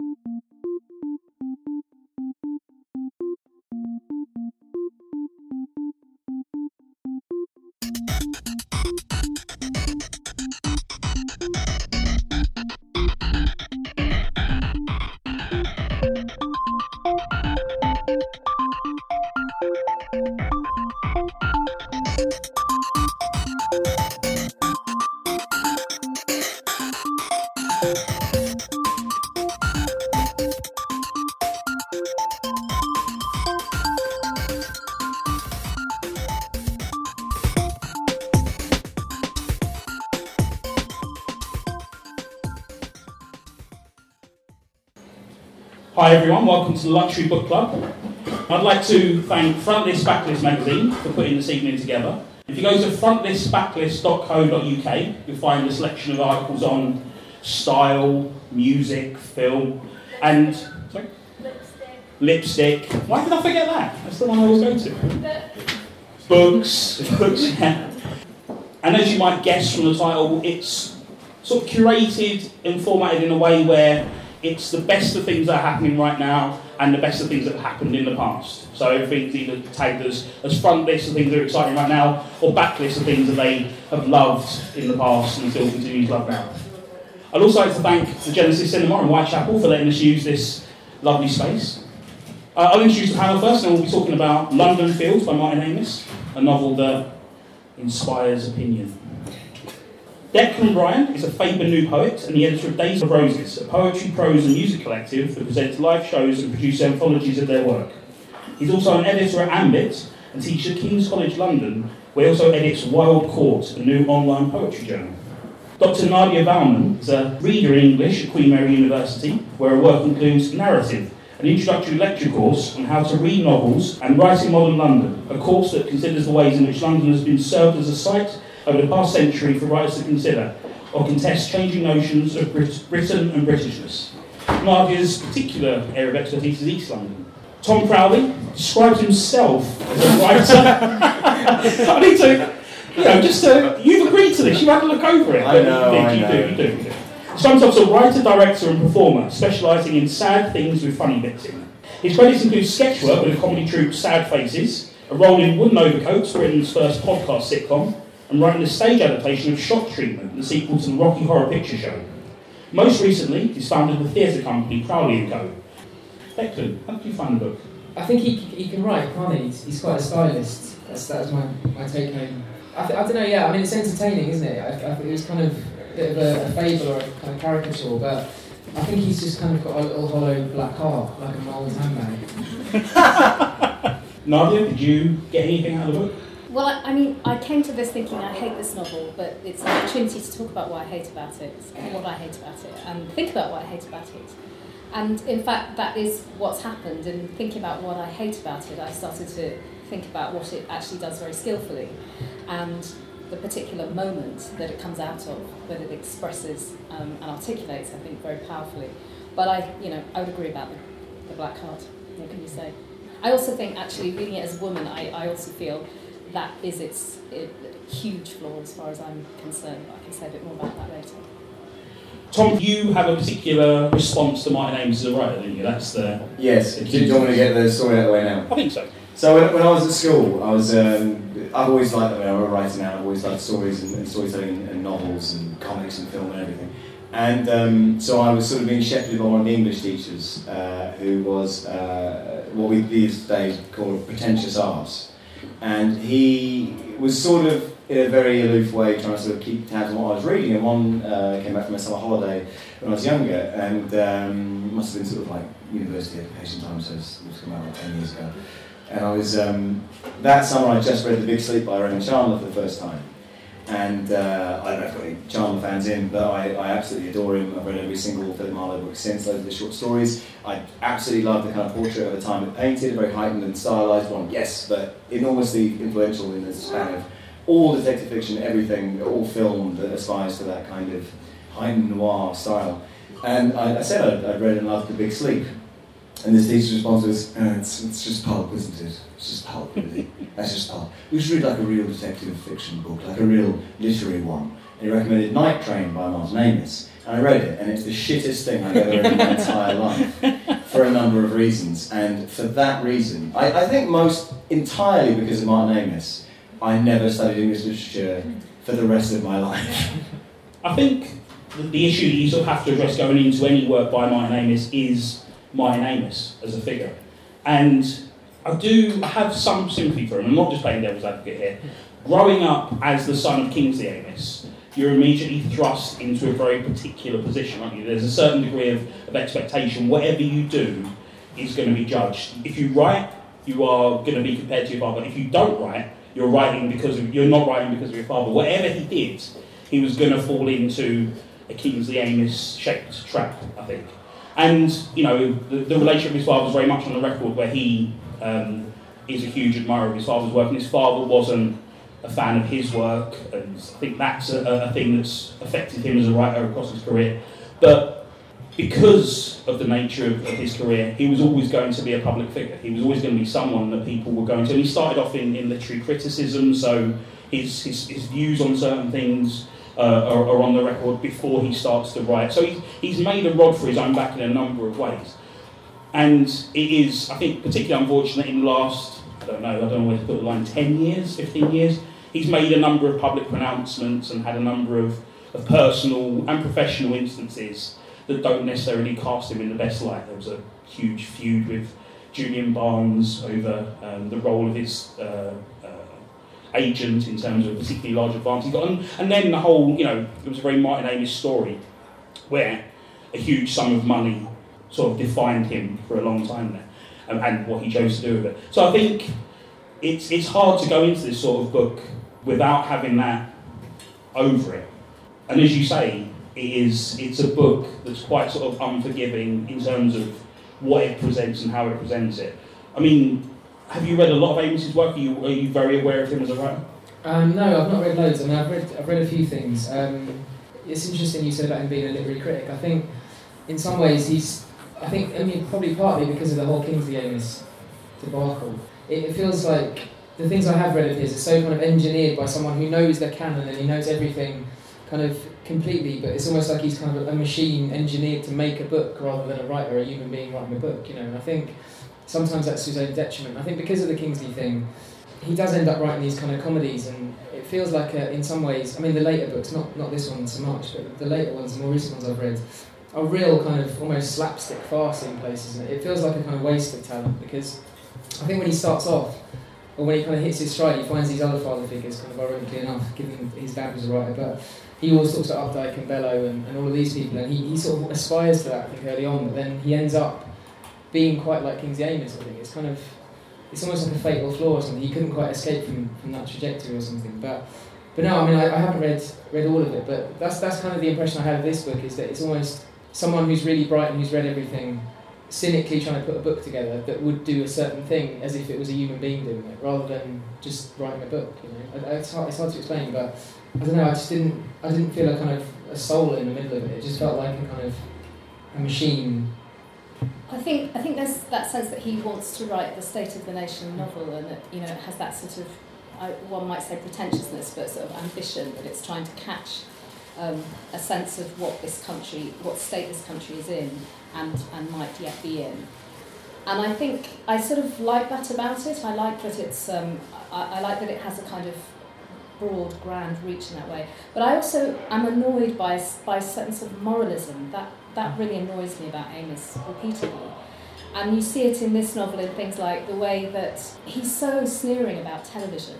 Hi everyone, welcome to the Luxury Book Club. I'd like to thank Frontlist Backlist magazine for putting this evening together. If you go to frontlistbacklist.co.uk, you'll find a selection of articles on style, music, film, and sorry? Lipstick. lipstick. Why did I forget that? That's the one I always go to. Books, books, yeah. And as you might guess from the title, it's sort of curated and formatted in a way where it's the best of things that are happening right now and the best of things that have happened in the past. So everything's either tagged as, as front lists of things that are exciting right now or back lists of things that they have loved in the past and still continue to love now. I'd also like to thank the Genesis Cinema in Whitechapel for letting us use this lovely space. Uh, I'll introduce the panel first, and we'll be talking about London Fields by Martin Amis, a novel that inspires opinion. Declan Ryan is a Faber new poet and the editor of Days of Roses, a poetry, prose, and music collective that presents live shows and produces anthologies of their work. He's also an editor at Ambit and teaches at King's College London, where he also edits Wild Court, a new online poetry journal. Dr. Nadia Valman is a reader in English at Queen Mary University, where her work includes narrative, an introductory lecture course on how to read novels and write in modern London, a course that considers the ways in which London has been served as a site over the past century for writers to consider or contest changing notions of Brit- Britain and Britishness. Nadia's particular area of expertise is East London. Tom Crowley describes himself as a writer. I need to, you know, just to, you've agreed to this, you had to look over it. I know, You, I you know. do, you do, you do. Sometimes a writer, director, and performer, specialising in sad things with funny bits in. them. His credits include sketch work with the comedy troupe Sad Faces, a role in Wooden Overcoats, Britain's first podcast sitcom, and writing the stage adaptation of Shock Treatment, the sequel to the Rocky Horror Picture Show. Most recently, he's founded the theatre company Crowley & Co. Declan, how did you find the book? I think he, he can write, can't he? He's, he's quite a stylist. That's, that was my, my take home. I, th- I don't know, yeah, I mean, it's entertaining, isn't it? I, I think it was kind of a bit of a, a fable or a kind of caricature, but I think he's just kind of got a little hollow black heart, like a mole's handbag. Nadia, did you get anything out of the book? Well, I, I mean, I came to this thinking I hate this novel, but it's an opportunity to talk about what I hate about it, what I hate about it, and think about what I hate about it. And in fact, that is what's happened. In thinking about what I hate about it, I started to think about what it actually does very skillfully, and the particular moment that it comes out of, that it expresses um, and articulates, I think, very powerfully. But I, you know, I would agree about the, the black heart. What can you say? I also think, actually, reading it as a woman, I, I also feel that is its it, huge flaw as far as I'm concerned. But I can say a bit more about that later. Tom, you have a particular response to My Name as a writer, didn't you? That's the. Yes, do you want to get the story out of the way now? I think so. So when, when I was at school, I was um, I've always liked. I mean, I'm a writer now. I've always liked stories and, and storytelling and, and novels and comics and film and everything. And um, so I was sort of being shepherded by one of the English teachers, uh, who was uh, what we these days call a pretentious arts. And he was sort of in a very aloof way trying to sort of keep tabs on what I was reading. And one uh, came back from a summer holiday when I was younger, and um, must have been sort of like university education time, so it was it come out like 10 years ago. And I was, um, that summer I just read The Big Sleep by Raymond Chandler for the first time. And uh, I don't know if I've got any Chandler fans in, but I, I absolutely adore him. I've read every single Philip Marlowe book since, those are the short stories. I absolutely love the kind of portrait of the time it painted, a very heightened and stylized one, yes, but enormously influential in the span of all detective fiction, everything, all film that aspires to that kind of heightened noir style. And I, I said I'd, I'd read and loved The Big Sleep. And the teacher's response was, oh, uh, it's, it's just pulp, isn't it? It's just pulp, really. That's just pulp. We should read like a real detective fiction book, like a real literary one. And he recommended Night Train by Martin Amis. And I read it, and it's the shittest thing I've ever read in my entire life for a number of reasons. And for that reason, I, I think most entirely because of Martin Amis, I never studied English literature for the rest of my life. I think the, the issue that you sort of have to address going into any work by Martin Amis is Martin Amis as a figure. And I do have some sympathy for him. I'm not just playing devil's advocate here. Growing up as the son of Kingsley Amis, you're immediately thrust into a very particular position, aren't you? There's a certain degree of, of expectation. Whatever you do is going to be judged. If you write, you are going to be compared to your father. If you don't write, you're writing because of, you're not writing because of your father. Whatever he did, he was going to fall into a Kingsley Amis shaped trap, I think. And you know, the, the relationship with his father was very much on the record, where he um, is a huge admirer of his father's work, and his father wasn't a fan of his work, and I think that's a, a thing that's affected him as a writer across his career. But because of the nature of, of, his career, he was always going to be a public figure. He was always going to be someone that people were going to. And he started off in, in literary criticism, so his, his, his views on certain things uh, are, are, on the record before he starts to write. So he's, he's made a rod for his own back in a number of ways. And it is, I think, particularly unfortunate in the last, I don't know, I don't know where to put the line, 10 years, 15 years, he's made a number of public pronouncements and had a number of, of personal and professional instances that don't necessarily cast him in the best light. There was a huge feud with Julian Barnes over um, the role of his uh, uh, agent in terms of a particularly large advance he got. And, and then the whole, you know, it was a very Martin Amis story where a huge sum of money sort of defined him for a long time there um, and what he chose to do with it. So I think it's, it's hard to go into this sort of book without having that over it. And as you say, it is it's a book that's quite sort of unforgiving in terms of what it presents and how it presents it. I mean, have you read a lot of Amis's work? Are you, are you very aware of him as a writer? Um, no, I've not read loads. I mean, I've read I've read a few things. Um, it's interesting you said about him being a literary critic. I think in some ways he's I think I mean probably partly because of the whole Kingsley Amis debacle. It, it feels like the things I have read of his are so kind of engineered by someone who knows the canon and he knows everything kind of completely, but it's almost like he's kind of a machine engineered to make a book rather than a writer, a human being writing a book, you know. And I think sometimes that's his own detriment. I think because of the Kingsley thing, he does end up writing these kind of comedies, and it feels like, a, in some ways, I mean, the later books, not not this one so much, but the later ones, the more recent ones I've read, are real kind of almost slapstick farce in places, and it feels like a kind of waste of talent because I think when he starts off, or when he kind of hits his stride, he finds these other father figures, kind of ironically enough, given his dad was a writer, but he always talks about Updike and Bellow and, and all of these people, and he, he sort of aspires to that, I think, early on, but then he ends up being quite like Kingsley Amis, I think. It's kind of, it's almost like a fatal flaw or something. He couldn't quite escape from, from that trajectory or something. But but no, I mean, I, I haven't read read all of it, but that's that's kind of the impression I had of this book is that it's almost someone who's really bright and who's read everything cynically trying to put a book together that would do a certain thing as if it was a human being doing it, rather than just writing a book. You know, it's hard, it's hard to explain, but I don't know. I just didn't. I didn't feel a kind of a soul in the middle of it. It just felt like a kind of a machine. I think I think there's that sense that he wants to write the State of the Nation novel, and that you know has that sort of one might say pretentiousness, but sort of ambition that it's trying to catch um, a sense of what this country, what state this country is in, and and might yet be in. And I think I sort of like that about it. I like that it's um, I, I like that it has a kind of broad, grand reach in that way. But I also am annoyed by, by a sense of moralism. That, that really annoys me about Amis repeatedly. And you see it in this novel in things like the way that he's so sneering about television.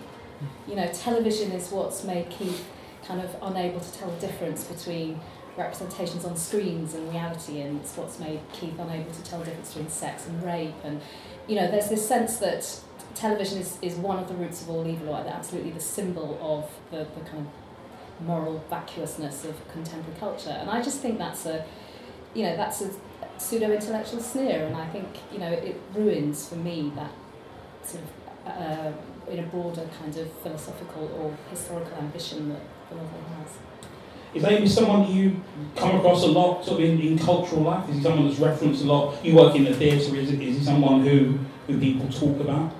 You know, television is what's made Keith kind of unable to tell the difference between representations on screens and reality, and it's what's made Keith unable to tell the difference between sex and rape. And, you know, there's this sense that television is, is one of the roots of all evil, or absolutely the symbol of the, the kind of moral vacuousness of contemporary culture. And I just think that's a, you know, that's a pseudo-intellectual sneer, and I think, you know, it ruins for me that sort of, uh, in a broader kind of philosophical or historical ambition that the novel has. Is Amis someone you come across a lot sort of in, in cultural life? Is he someone that's referenced a lot? You work in the theatre, is, is he someone who, who people talk about?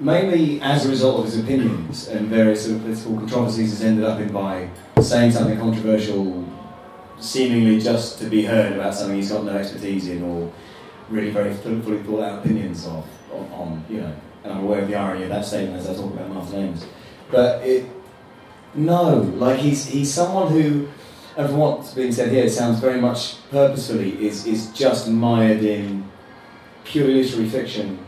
mainly as a result of his opinions and various sort of political controversies, has ended up in by saying something controversial seemingly just to be heard about something he's got no expertise in or really very fully thought out opinions of on, on, you know. And I'm aware of the irony of that statement as I talk about Martin Amis. But it, no, like he's he's someone who, and from what's being said here, sounds very much purposefully is is just mired in purely literary fiction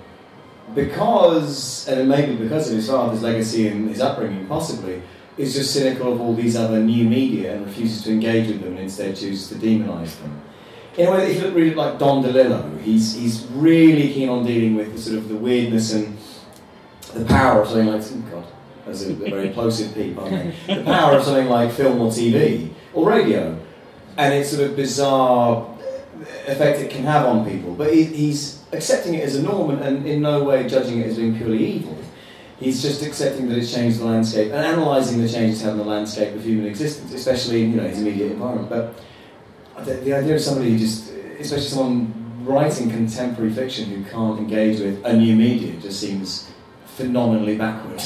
because, and maybe because of his father's legacy and his upbringing, possibly, is just cynical of all these other new media and refuses to engage with them and instead chooses to demonise them. In a way, if you look really like Don DeLillo, he's, he's really keen on dealing with the sort of the weirdness and the power of something like, oh God, that's a, very plosive peep, aren't they? The power of something like film or TV or radio and its sort of bizarre effect it can have on people. But he, he's accepting it as a norm and in no way judging it as being purely evil. He's just accepting that it's changed the landscape and analysing the changes on the landscape of human existence, especially in you know, his immediate environment. But the, the idea of somebody who just, especially someone writing contemporary fiction who can't engage with a new media, just seems phenomenally backward.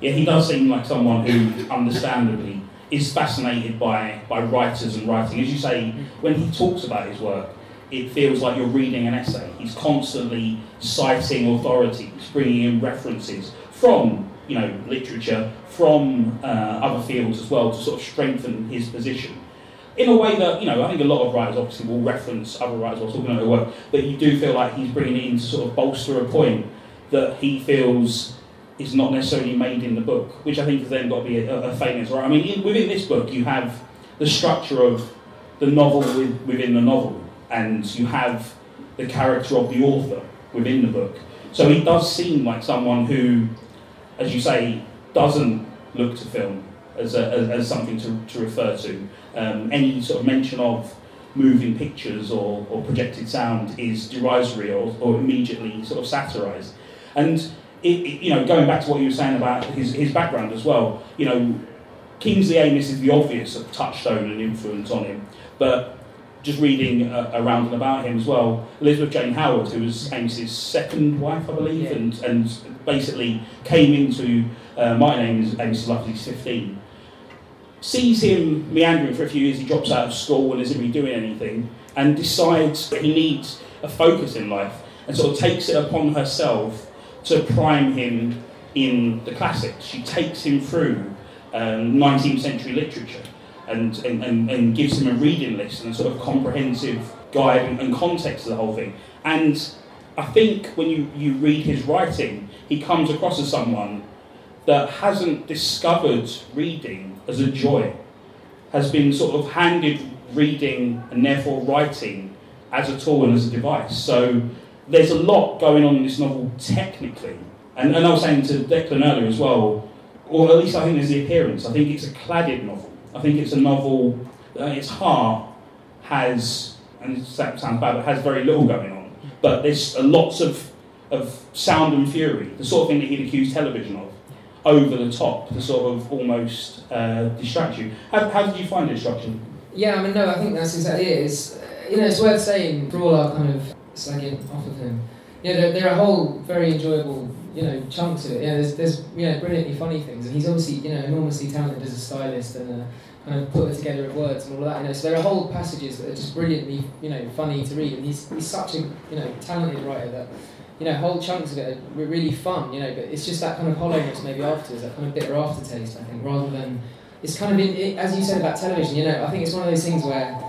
Yeah, he does seem like someone who, understandably, is fascinated by, by writers and writing. As you say, when he talks about his work, it feels like you're reading an essay. He's constantly citing authorities, bringing in references from you know literature, from uh, other fields as well, to sort of strengthen his position. In a way that you know, I think a lot of writers obviously will reference other writers while talking about their work, but you do feel like he's bringing in to sort of bolster a point that he feels is not necessarily made in the book, which I think has then got to be a, a failure. Right? I mean, in, within this book, you have the structure of the novel with, within the novel, and you have the character of the author within the book. So he does seem like someone who, as you say, doesn't look to film as, a, as, as, something to, to refer to. Um, any sort of mention of moving pictures or, or projected sound is derisory or, or immediately sort of satirised. And it, it, you know, going back to what you were saying about his, his background as well, you know, Kingsley Amis is the obvious touchstone and influence on him, but just reading uh, around and about him as well, Elizabeth Jane Howard, who was Amis's second wife, I believe, yeah. and, and basically came into uh, my name is Amis's life he's 15, sees him meandering for a few years, he drops out of school and isn't really doing anything, and decides that he needs a focus in life, and sort of takes it upon herself to prime him in the classics. She takes him through um, 19th century literature and, and, and, gives him a reading list and a sort of comprehensive guide and, and context to the whole thing. And I think when you, you read his writing, he comes across as someone that hasn't discovered reading as a joy, has been sort of handed reading and therefore writing as a tool and as a device. So there's a lot going on in this novel technically. And, and I was saying to Declan earlier as well, or at least I think there's the appearance. I think it's a cladded novel. I think it's a novel that its heart has, and it sounds bad, but has very little going on. But there's lots of, of sound and fury, the sort of thing that he'd accuse television of, over the top to sort of almost uh, distract you. How, how did you find the destruction? Yeah, I mean, no, I think that's exactly it. It's, you know, it's worth saying for all our kind of slagging off of him. Yeah, there, there are a whole very enjoyable you know chunks of it. Yeah, there's there's you know brilliantly funny things, and he's obviously you know enormously talented as a stylist and a kind of putter together of words and all that. You know, so there are whole passages that are just brilliantly you know funny to read, and he's he's such a you know talented writer that. You know, whole chunks of it are really fun. You know, but it's just that kind of hollowness maybe afterwards, that kind of bitter aftertaste. I think, rather than it's kind of in, it, as you said about television. You know, I think it's one of those things where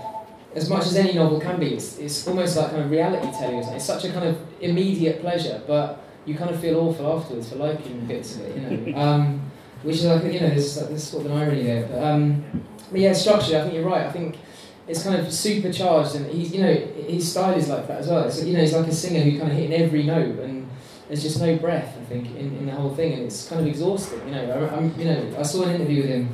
as much as any novel can be, it's, it's almost like kind of reality telling. It's such a kind of immediate pleasure, but you kind of feel awful afterwards for liking bits of it, you know. Um, which is like you know, there's, there's sort of an irony there. But, um, but yeah, structure. I think you're right. I think it's kind of supercharged, and he's you know his style is like that as well. It's you know he's like a singer who kind of hitting every note, and there's just no breath. I think in, in the whole thing, and it's kind of exhausting. You know, I, am you know I saw an interview with him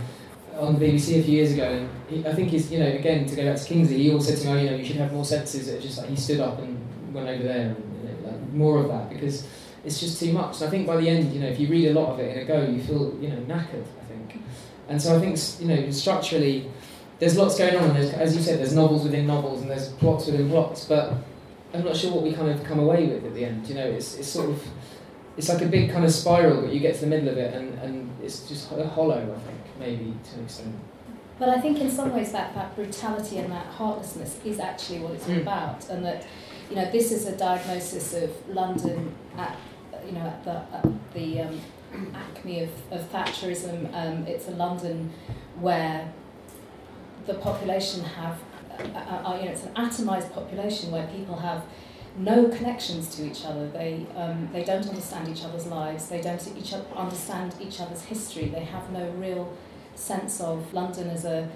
on the BBC a few years ago, and he, I think he's you know again to go back to Kingsley, he always said to me, oh, you know, you should have more sentences. That just like he stood up and went over there, and you know, like, more of that because it's just too much. So I think by the end, you know, if you read a lot of it in a go, you feel, you know, knackered, I think. And so I think, you know, structurally, there's lots going on, and as you said, there's novels within novels, and there's plots within plots, but I'm not sure what we kind of come away with at the end. You know, it's, it's sort of, it's like a big kind of spiral, but you get to the middle of it, and, and it's just hollow, I think, maybe, to an extent. But I think in some ways that, that brutality and that heartlessness is actually what it's all Mm. about, and that you know this is a diagnosis of London at you know at the at the um, acme of, of Thatcherism. Um, it's a London where the population have uh, uh, you know it's an atomized population where people have no connections to each other. They um, they don't understand each other's lives. They don't each understand each other's history. They have no real sense of London as a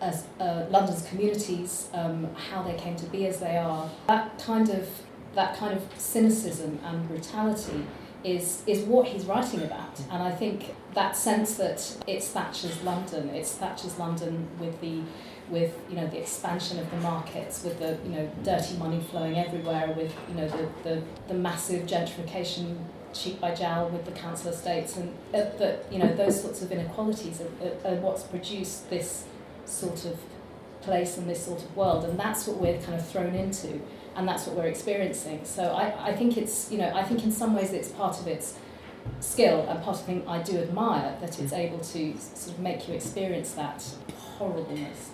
as uh, London's communities, um, how they came to be as they are. That kind of that kind of cynicism and brutality is is what he's writing about. And I think that sense that it's Thatcher's London, it's Thatcher's London with the with you know the expansion of the markets, with the you know dirty money flowing everywhere, with you know the, the, the massive gentrification cheek by jowl with the council estates, and uh, that you know those sorts of inequalities are, are, are what's produced this sort of place and this sort of world, and that's what we're kind of thrown into, and that's what we're experiencing. So I, I think it's you know I think in some ways it's part of its skill and part of the thing I do admire that it's able to sort of make you experience that horribleness.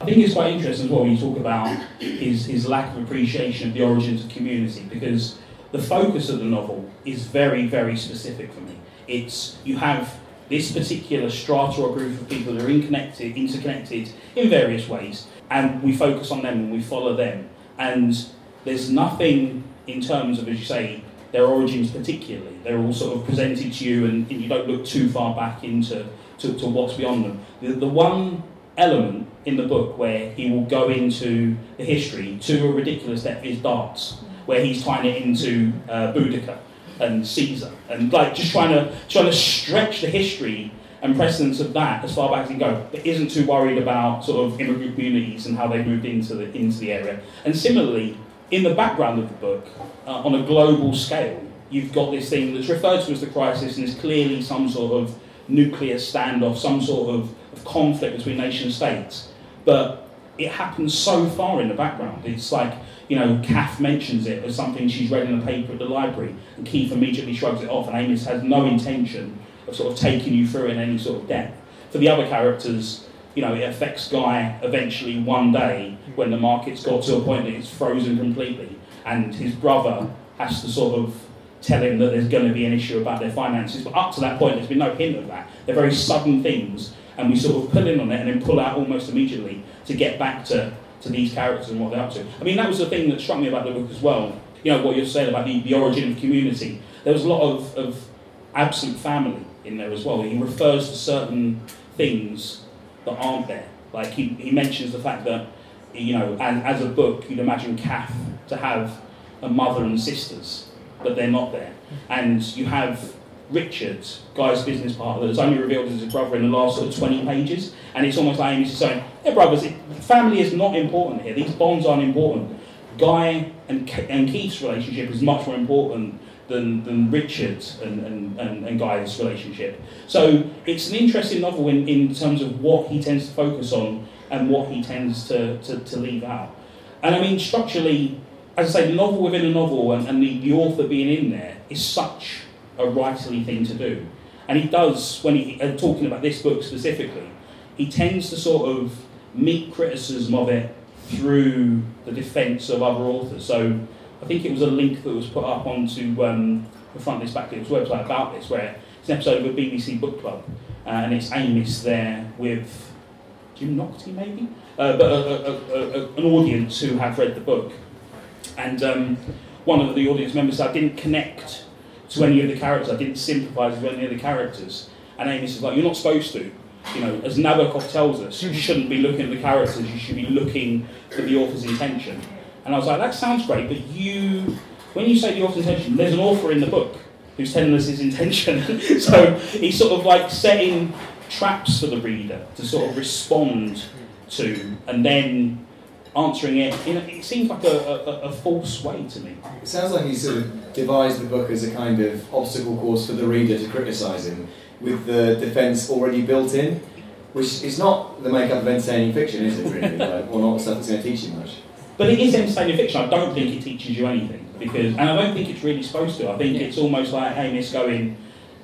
I think it's quite interesting as well when you talk about his, his lack of appreciation of the origins of community because the focus of the novel is very, very specific for me. It's you have this particular strata or group of people that are interconnected, interconnected in various ways, and we focus on them and we follow them. And there's nothing in terms of, as you say, their origins particularly. They're all sort of presented to you, and, and you don't look too far back into to, to what's beyond them. The, the one element in the book where he will go into the history to a ridiculous depth is darts, where he's tying it into uh, Boudica and Caesar, and like just trying to trying to stretch the history and precedence of that as far back as you go, but isn't too worried about sort of immigrant communities and how they moved into the into the area. And similarly, in the background of the book, uh, on a global scale, you've got this thing that's referred to as the crisis, and is clearly some sort of nuclear standoff, some sort of, of conflict between nation states. But it happens so far in the background. It's like, you know, Kath mentions it as something she's read in a paper at the library, and Keith immediately shrugs it off, and Amis has no intention of sort of taking you through in any sort of depth. For the other characters, you know, it affects Guy eventually one day when the market's got to a point that it's frozen completely, and his brother has to sort of tell him that there's going to be an issue about their finances. But up to that point, there's been no hint of that. They're very sudden things, and we sort of pull in on it and then pull out almost immediately to get back to, to these characters and what they're up to. I mean, that was the thing that struck me about the book as well. You know, what you're saying about the, the origin of community. There was a lot of, of absent family in there as well. He refers to certain things that aren't there. Like he, he mentions the fact that, you know, and as a book, you'd imagine Kath to have a mother and sisters, but they're not there. And you have Richard, Guy's business partner, that's only revealed as his brother in the last sort of 20 pages. And it's almost like is saying, hey, brothers, it, family is not important here. These bonds aren't important. Guy and, and Keith's relationship is much more important than, than Richard and, and, and, and Guy's relationship. So it's an interesting novel in, in terms of what he tends to focus on and what he tends to, to, to leave out. And I mean, structurally, as I say, the novel within a novel and, and the, the author being in there is such a writerly thing to do. And he does, when he, uh, talking about this book specifically, he tends to sort of meet criticism of it through the defence of other authors. So I think it was a link that was put up onto um, the Frontlist Backlist website about this, where it's an episode of a BBC book club, uh, and it's Amis there with Jim Naughtie, maybe, uh, but a, a, a, an audience who have read the book. And um, one of the audience members said, I didn't connect to any of the characters, I didn't sympathise with any of the characters. And Amis is like, You're not supposed to. You know, as Nabokov tells us, you shouldn't be looking at the characters, you should be looking for the author's intention. And I was like, that sounds great, but you, when you say the author's intention, there's an author in the book who's telling us his intention. so he's sort of like setting traps for the reader to sort of respond to, and then answering it. In a, it seems like a, a, a false way to me. It sounds like he sort of devised the book as a kind of obstacle course for the reader to criticise him, with the defence already built in, which is not the makeup of entertaining fiction, is it really? like, or not stuff that's going to teach you much. But it is entertaining fiction. I don't think it teaches you anything because, and I don't think it's really supposed to. I think it's almost like Amis going,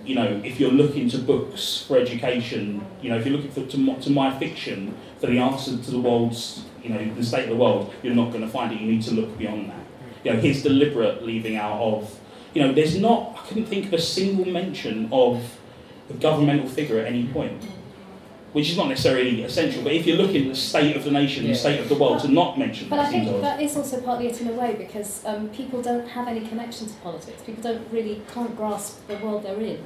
you know, if you're looking to books for education, you know, if you're looking for to, to my fiction for the answer to the world's, you know, the state of the world, you're not going to find it. You need to look beyond that. You know, his deliberate leaving out of, you know, there's not. I couldn't think of a single mention of a governmental figure at any point which is not necessarily essential, but if you're looking at the state of the nation, yeah. the state of the world, to not mention But I think that is also partly it in a way because um, people don't have any connection to politics. People don't really, can't grasp the world they're in.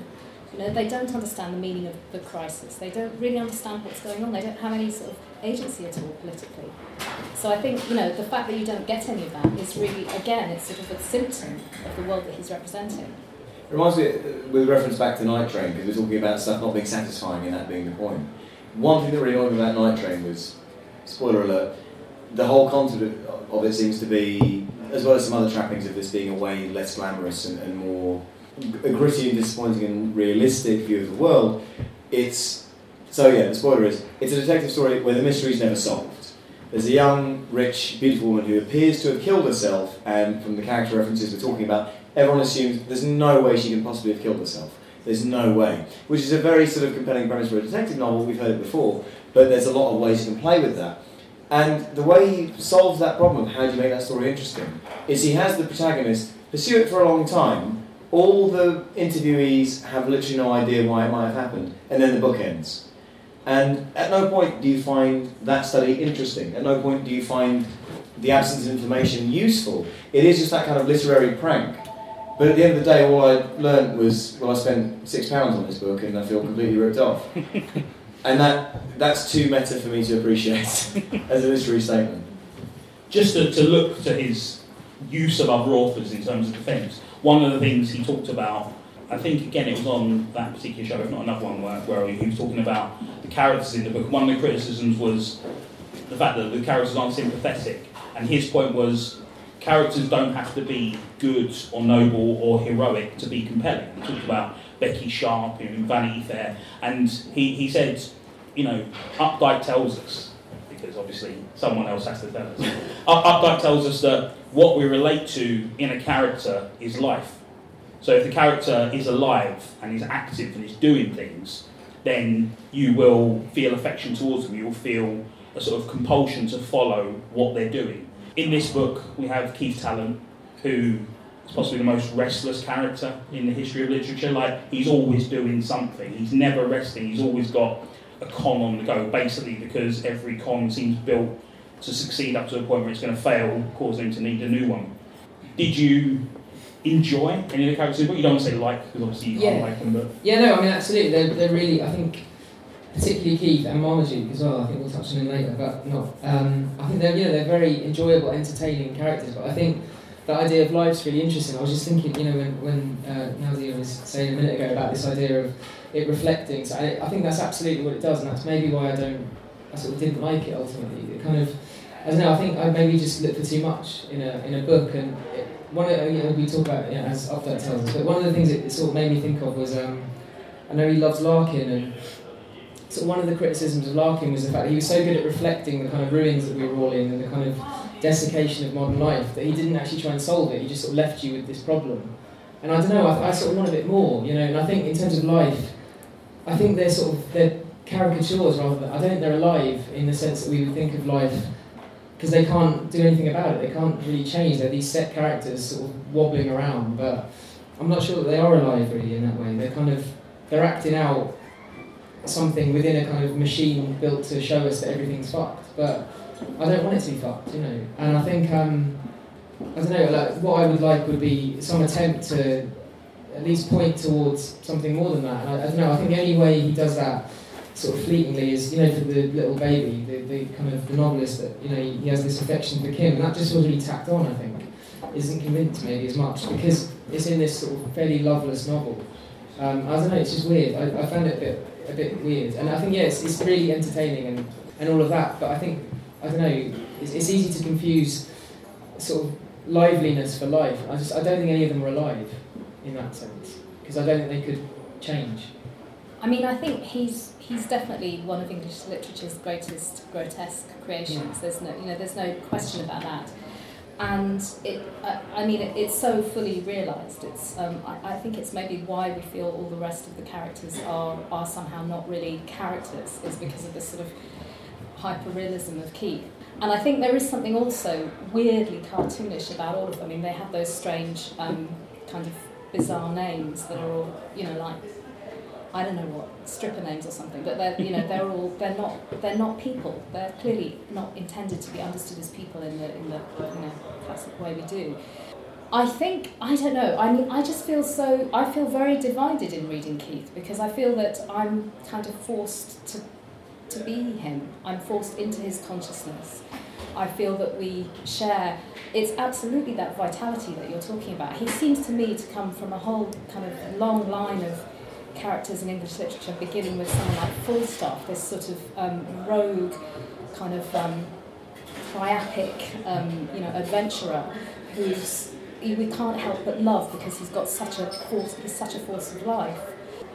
You know, they don't understand the meaning of the crisis. They don't really understand what's going on. They don't have any sort of agency at all politically. So I think, you know, the fact that you don't get any of that is really, again, it's sort of a symptom of the world that he's representing. It reminds me, uh, with reference back to Night Train, because we're talking about stuff not being satisfying and that being the point one thing that really annoyed me about Night Train was, spoiler alert, the whole concept of it seems to be, as well as some other trappings of this being a way less glamorous and, and more a gritty and disappointing and realistic view of the world, it's so yeah. The spoiler is it's a detective story where the mystery is never solved. There's a young, rich, beautiful woman who appears to have killed herself, and from the character references we're talking about, everyone assumes there's no way she can possibly have killed herself. There's no way. Which is a very sort of compelling premise for a detective novel, we've heard it before, but there's a lot of ways you can play with that. And the way he solves that problem of how do you make that story interesting is he has the protagonist pursue it for a long time. All the interviewees have literally no idea why it might have happened, and then the book ends. And at no point do you find that study interesting. At no point do you find the absence of information useful. It is just that kind of literary prank. But at the end of the day, all I learned was, well, I spent six pounds on this book and I feel completely ripped off. and that that's too meta for me to appreciate as a literary statement. Just to, to look to his use of other authors in terms of defence, one of the things he talked about, I think again it was on that particular show, if not another one, where, where he was talking about the characters in the book. One of the criticisms was the fact that the characters aren't sympathetic, and his point was characters don't have to be good or noble or heroic to be compelling. We talked about Becky Sharp in Vanity Fair, and he, he said, you know, Updike tells us, because obviously someone else has to tell us, Updike tells us that what we relate to in a character is life. So if the character is alive and is active and is doing things, then you will feel affection towards them. You will feel a sort of compulsion to follow what they're doing in this book, we have Keith Talent, who is possibly the most restless character in the history of literature. Like, he's always doing something, he's never resting, he's always got a con on the go, basically, because every con seems built to succeed up to a point where it's going to fail, causing him to need a new one. Did you enjoy any of the characters the? You don't want to say like, because obviously you yeah. can't like them, but. Yeah, no, I mean, absolutely. They're, they're really, I think particularly Keith and Marmaduke as well. I think we'll touch on him later, but not. Um, I think they're know they're very enjoyable, entertaining characters. But I think the idea of life's really interesting. I was just thinking, you know, when when uh, Nadia was saying a minute ago about this idea of it reflecting. So I, I think that's absolutely what it does, and that's maybe why I don't. I sort of didn't like it ultimately. It kind of. I don't know. I think I maybe just looked for too much in a in a book, and it, one of you know, we talk about you know, as Updike tells us, but one of the things it, sort of made me think of was um, I know he loves Larkin and so one of the criticisms of Larkin was the fact that he was so good at reflecting the kind of ruins that we were all in and the kind of desiccation of modern life that he didn't actually try and solve it. He just sort of left you with this problem. And I don't know. I, I sort of want a bit more, you know. And I think in terms of life, I think they're sort of they're caricatures rather than I don't think they're alive in the sense that we would think of life because they can't do anything about it. They can't really change. They're these set characters sort of wobbling around, but I'm not sure that they are alive really in that way. They're kind of they're acting out something within a kind of machine built to show us that everything's fucked. But I don't want it to be fucked, you know. And I think um, I don't know. Like what I would like would be some attempt to at least point towards something more than that. And I, I don't know. I think the only way he does that sort of fleetingly is you know for the little baby, the, the kind of the novelist that you know he, has this affection for Kim, and that just was really tacked on. I think isn't convinced maybe as much because it's in this sort of fairly loveless novel. Um, I don't know. It's just weird. I, I found it a bit a bit weird. And I think, yeah, it's, it's really entertaining and, and all of that, but I think, I don't know, it's, it's easy to confuse sort of liveliness for life. I just, I don't think any of them are alive in that sense, because I don't think they could change. I mean, I think he's he's definitely one of English literature's greatest grotesque creations. Yeah. There's no, you know, there's no question about that. And it, I, I mean, it, it's so fully realised. It's, um, I, I think it's maybe why we feel all the rest of the characters are, are somehow not really characters, is because of this sort of hyper-realism of Keith. And I think there is something also weirdly cartoonish about all of them. I mean, they have those strange um, kind of bizarre names that are all, you know, like I don't know what stripper names or something, but they're you know they're all they're not they're not people. They're clearly not intended to be understood as people in the in the you know classic way we do. I think I don't know. I mean, I just feel so. I feel very divided in reading Keith because I feel that I'm kind of forced to to be him. I'm forced into his consciousness. I feel that we share. It's absolutely that vitality that you're talking about. He seems to me to come from a whole kind of long line of characters in English literature, beginning with someone like Falstaff, this sort of um, rogue, kind of um, um, you know, adventurer who's we can't help but love because he's got such a force, he's such a force of life.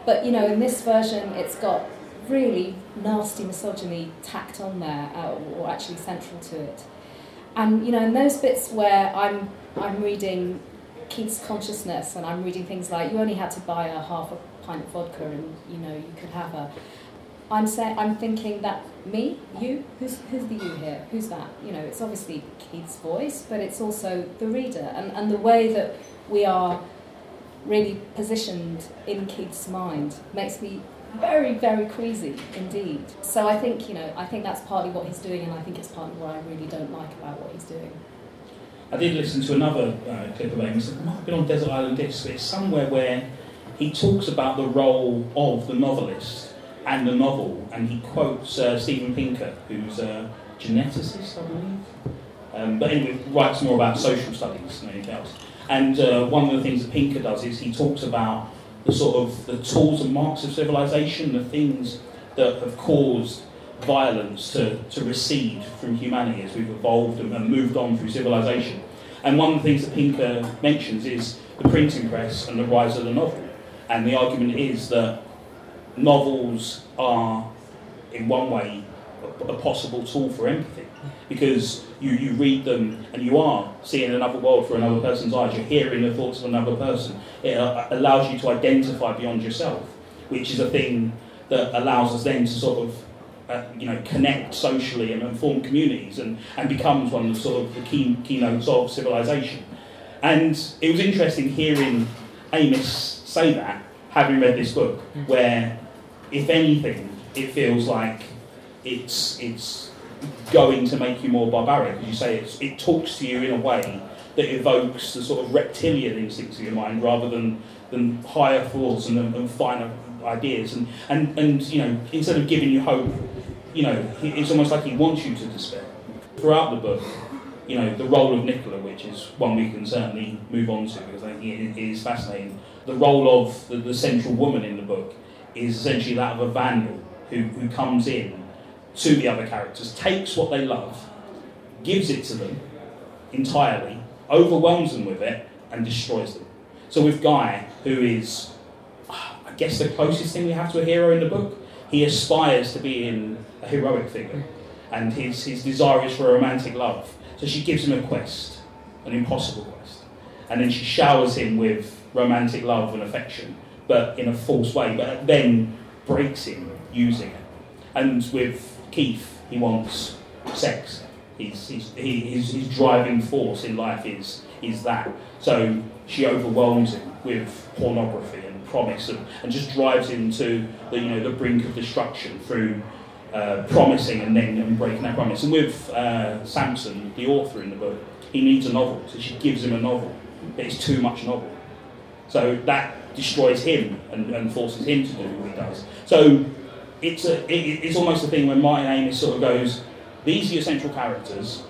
But you know, in this version, it's got really nasty misogyny tacked on there, uh, or actually central to it. And you know, in those bits where I'm I'm reading Keith's consciousness, and I'm reading things like you only had to buy a half a pint of vodka and you know you could have a I'm saying I'm thinking that me, you, who's who's the you here? Who's that? You know, it's obviously Keith's voice, but it's also the reader and, and the way that we are really positioned in Keith's mind makes me very, very queasy indeed. So I think, you know, I think that's partly what he's doing and I think it's partly what I really don't like about what he's doing. I did listen to another uh, clip of Amis. It might have been on Desert Island Discs, but it's somewhere where he talks about the role of the novelist and the novel, and he quotes uh, Pinker, who's a geneticist, I believe. Um, but anyway, writes more about social studies than anything else. And uh, one of the things that Pinker does is he talks about the sort of the tools and marks of civilization, the things that have caused violence to, to recede from humanity as we've evolved and, and moved on through civilization. And one of the things that Pinker mentions is the printing press and the rise of the novel. And the argument is that novels are, in one way, a, possible tool for empathy. Because you, you read them and you are seeing another world through another person's eyes, you're hearing the thoughts of another person. It uh, allows you to identify beyond yourself, which is a thing that allows us then to sort of uh, you know, connect socially and, and, form communities and, and becomes one of the sort of the key, keynotes of civilization. And it was interesting hearing Amis say that, having read this book, mm. where, if anything, it feels like it's it's going to make you more barbaric. You say, it talks to you in a way that evokes the sort of reptilian instincts of your mind rather than, than higher thoughts and, and finer ideas. And, and, and, you know, instead of giving you hope, you know, it's almost like he wants you to despair. Throughout the book, you know, the role of Nicola, which is one we can certainly move on to because I think it is fascinating the role of the, the central woman in the book is essentially that of a vandal who, who comes in to the other characters, takes what they love, gives it to them entirely, overwhelms them with it, and destroys them. So with Guy, who is, I guess, the closest thing we have to a hero in the book, he aspires to be in a heroic figure, and his, his desire is for a romantic love. So she gives him a quest, an impossible quest, and then she showers him with romantic love and affection, but in a false way, but then breaks him using it. And with Keith, he wants sex. He's, he's, he, his, his driving force in life is, is that. So she overwhelms him with pornography and promise and, and just drives him to the, you know, the brink of destruction through uh, promising and then and breaking that promise. And with uh, Samson, the author in the book, he needs a novel, so she gives him a novel. But it's too much novel. So that destroys him and, and forces him to do what he does. So it's, a, it, it's almost a thing when Martin Amis sort of goes, these are your central characters.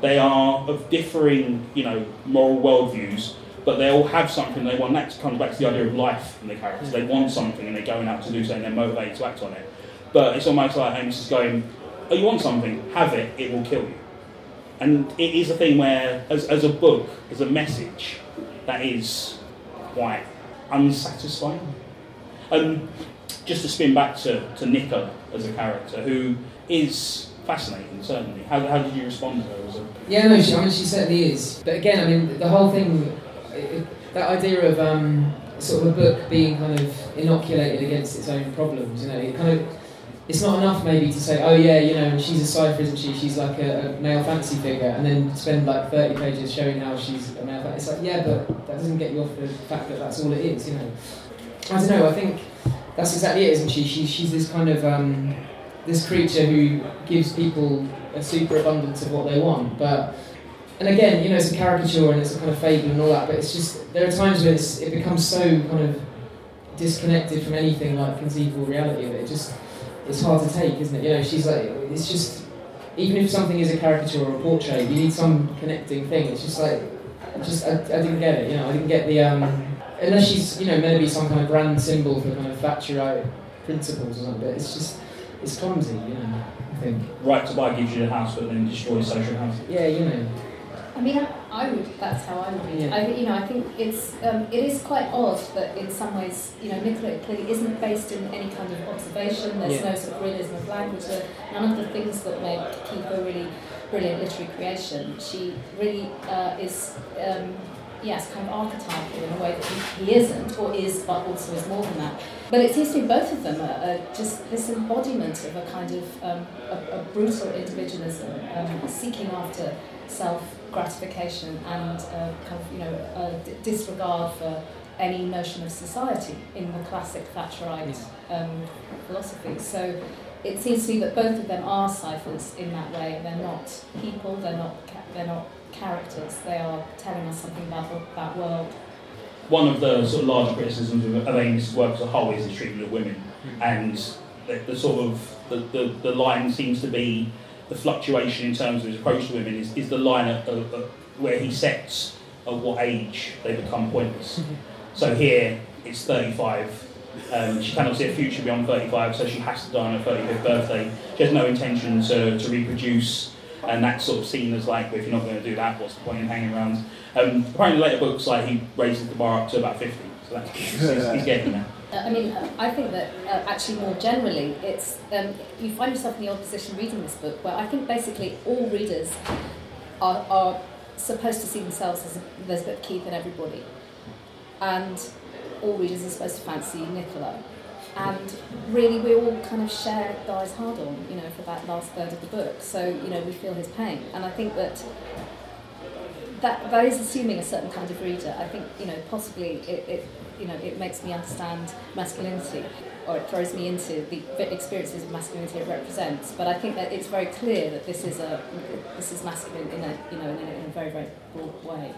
They are of differing, you know, moral worldviews, but they all have something they want. That comes back to the idea of life in the characters. They want something and they're going out to do something, they're motivated to act on it. But it's almost like Amis is going, oh, you want something, have it, it will kill you. And it is a thing where, as, as a book, as a message, that is quite unsatisfying. Just to spin back to, to Nicola as a character, who is fascinating, certainly. How, how did you respond to her? Yeah, no, she, I mean, she certainly is. But again, I mean, the whole thing, that idea of um, sort of a book being kind of inoculated against its own problems, you know, it kind of, it's not enough maybe to say, oh yeah, you know, she's a cipher, isn't she? She's like a, a male fantasy figure, and then spend like 30 pages showing how she's a male fantasy. It's like, yeah, but that doesn't get you off the fact that that's all it is, you know. I don't know, I think that's exactly it, isn't she? she she's this kind of, um, this creature who gives people a superabundance of what they want, but and again, you know, it's a caricature and it's a kind of fable and all that, but it's just there are times when it becomes so kind of disconnected from anything like conceivable reality that it just it's hard to take, isn't it? You know, she's like it's just even if something is a caricature or a portrait, you need some connecting thing. It's just like just I, I didn't get it. You know, I didn't get the um, unless she's you know meant to be some kind of grand symbol for kind of Thatcherite principles or something. But it's just it's clumsy, you know. I think. Right to buy gives you the house, but then destroys social housing. Yeah, you know. I mean, I, I would. That's how I would read it. Yeah. I, you know, I think it's um, it is quite odd that in some ways, you know, Nicola clearly isn't based in any kind of observation. There's Yeah. no sort of realism of language. There, none of the things that make a really brilliant literary creation. She really uh, is. Um, Yes, kind of archetypal in a way that he, he isn't, or is, but also is more than that. But it seems to me both of them are, are just this embodiment of a kind of um, a, a brutal individualism, um, seeking after self gratification and uh, kind of you know a d- disregard for any notion of society in the classic Thatcherite um, philosophy. So it seems to me that both of them are ciphers in that way. They're not people. They're not. Ca- they're not characters. They are telling us something about the, that world. One of the sort of larger criticisms of, of Amis's work as a whole is the treatment of women, and the, the sort of the, the, the line seems to be the fluctuation in terms of his approach to women is, is the line at, at, at where he sets at what age they become pointless. So here it's 35. Um, she cannot see a future beyond 35, so she has to die on her 35th birthday. She has no intention to, to reproduce, and that's sort of seen as like, well, if you're not going to do that, what's the point in hanging around? Um, apparently, later books, like he raises the bar up to about 50, so that's he's, he's getting there. I mean, I think that uh, actually more generally, it's um, you find yourself in the odd position reading this book, where I think basically all readers are, are supposed to see themselves as Elizabeth Keith and everybody, and all readers are supposed to fancy Nicola. And really, we all kind of share Guy's hard on, you know, for that last third of the book. So, you know, we feel his pain. And I think that that, that is assuming a certain kind of reader. I think, you know, possibly it, it you know, it makes me understand masculinity, or it throws me into the experiences of masculinity it represents. But I think that it's very clear that this is a this is masculine in a you know in a, in a very very broad way.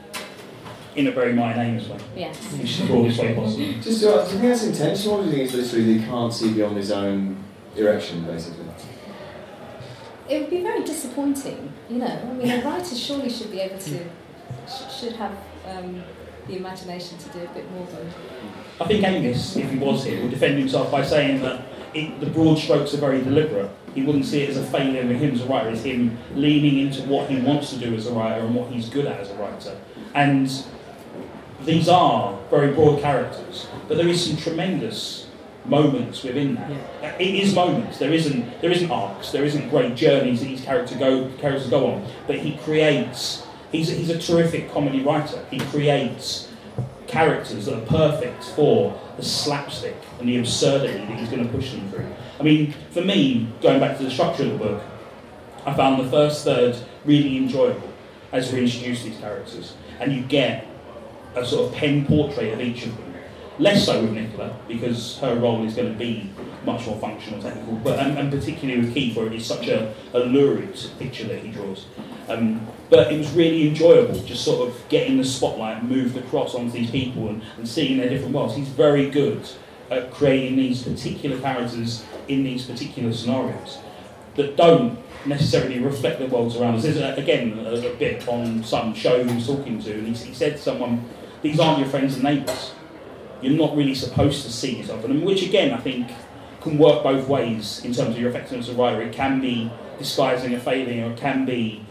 In a very Martin Amis way, Yes. which is the broadest way possible. Just, uh, do you think that's intentional, or do you think it's literally that he can't see beyond his own erection, basically? It would be very disappointing, you know. I mean, a writer surely should be able to sh- should have um, the imagination to do a bit more than. I think Amis, if he was here, would defend himself by saying that it, the broad strokes are very deliberate. He wouldn't see it as a failure of him as a writer, it's him leaning into what he wants to do as a writer and what he's good at as a writer. And these are very broad characters, but there is some tremendous moments within that. Yeah. It is moments. There isn't there isn't arcs. There isn't great journeys that these characters go characters go on. But he creates. He's a, he's a terrific comedy writer. He creates characters that are perfect for the slapstick and the absurdity that he's going to push them through. I mean, for me, going back to the structure of the book, I found the first third really enjoyable as we introduce these characters, and you get a sort of pen portrait of each of them. Less so with Nicola, because her role is going to be much more functional, technical, but and, and particularly with Keith, where it is such a, a lurid picture that he draws. Um, but it was really enjoyable, just sort of getting the spotlight moved across onto these people and, and seeing their different worlds. He's very good at creating these particular characters in these particular scenarios that don't necessarily reflect the worlds around us. There's a, again a, a bit on some show he was talking to, and he, he said to someone, "These aren't your friends and neighbours. You're not really supposed to see yourself in them." Which again, I think, can work both ways in terms of your effectiveness as a writer. It can be disguising a failing, or it can be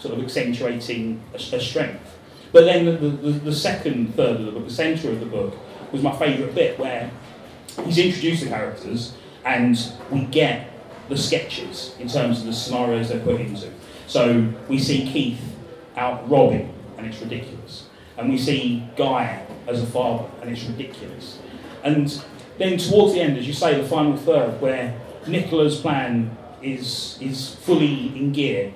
sort of accentuating a, a strength. But then the, the, the second third of the book, the centre of the book, was my favourite bit, where he's introduced the characters and we get the sketches in terms of the scenarios they're put into. So we see Keith out robbing, and it's ridiculous. And we see Guy as a father, and it's ridiculous. And then towards the end, as you say, the final third, where Nicola's plan is is fully in gear.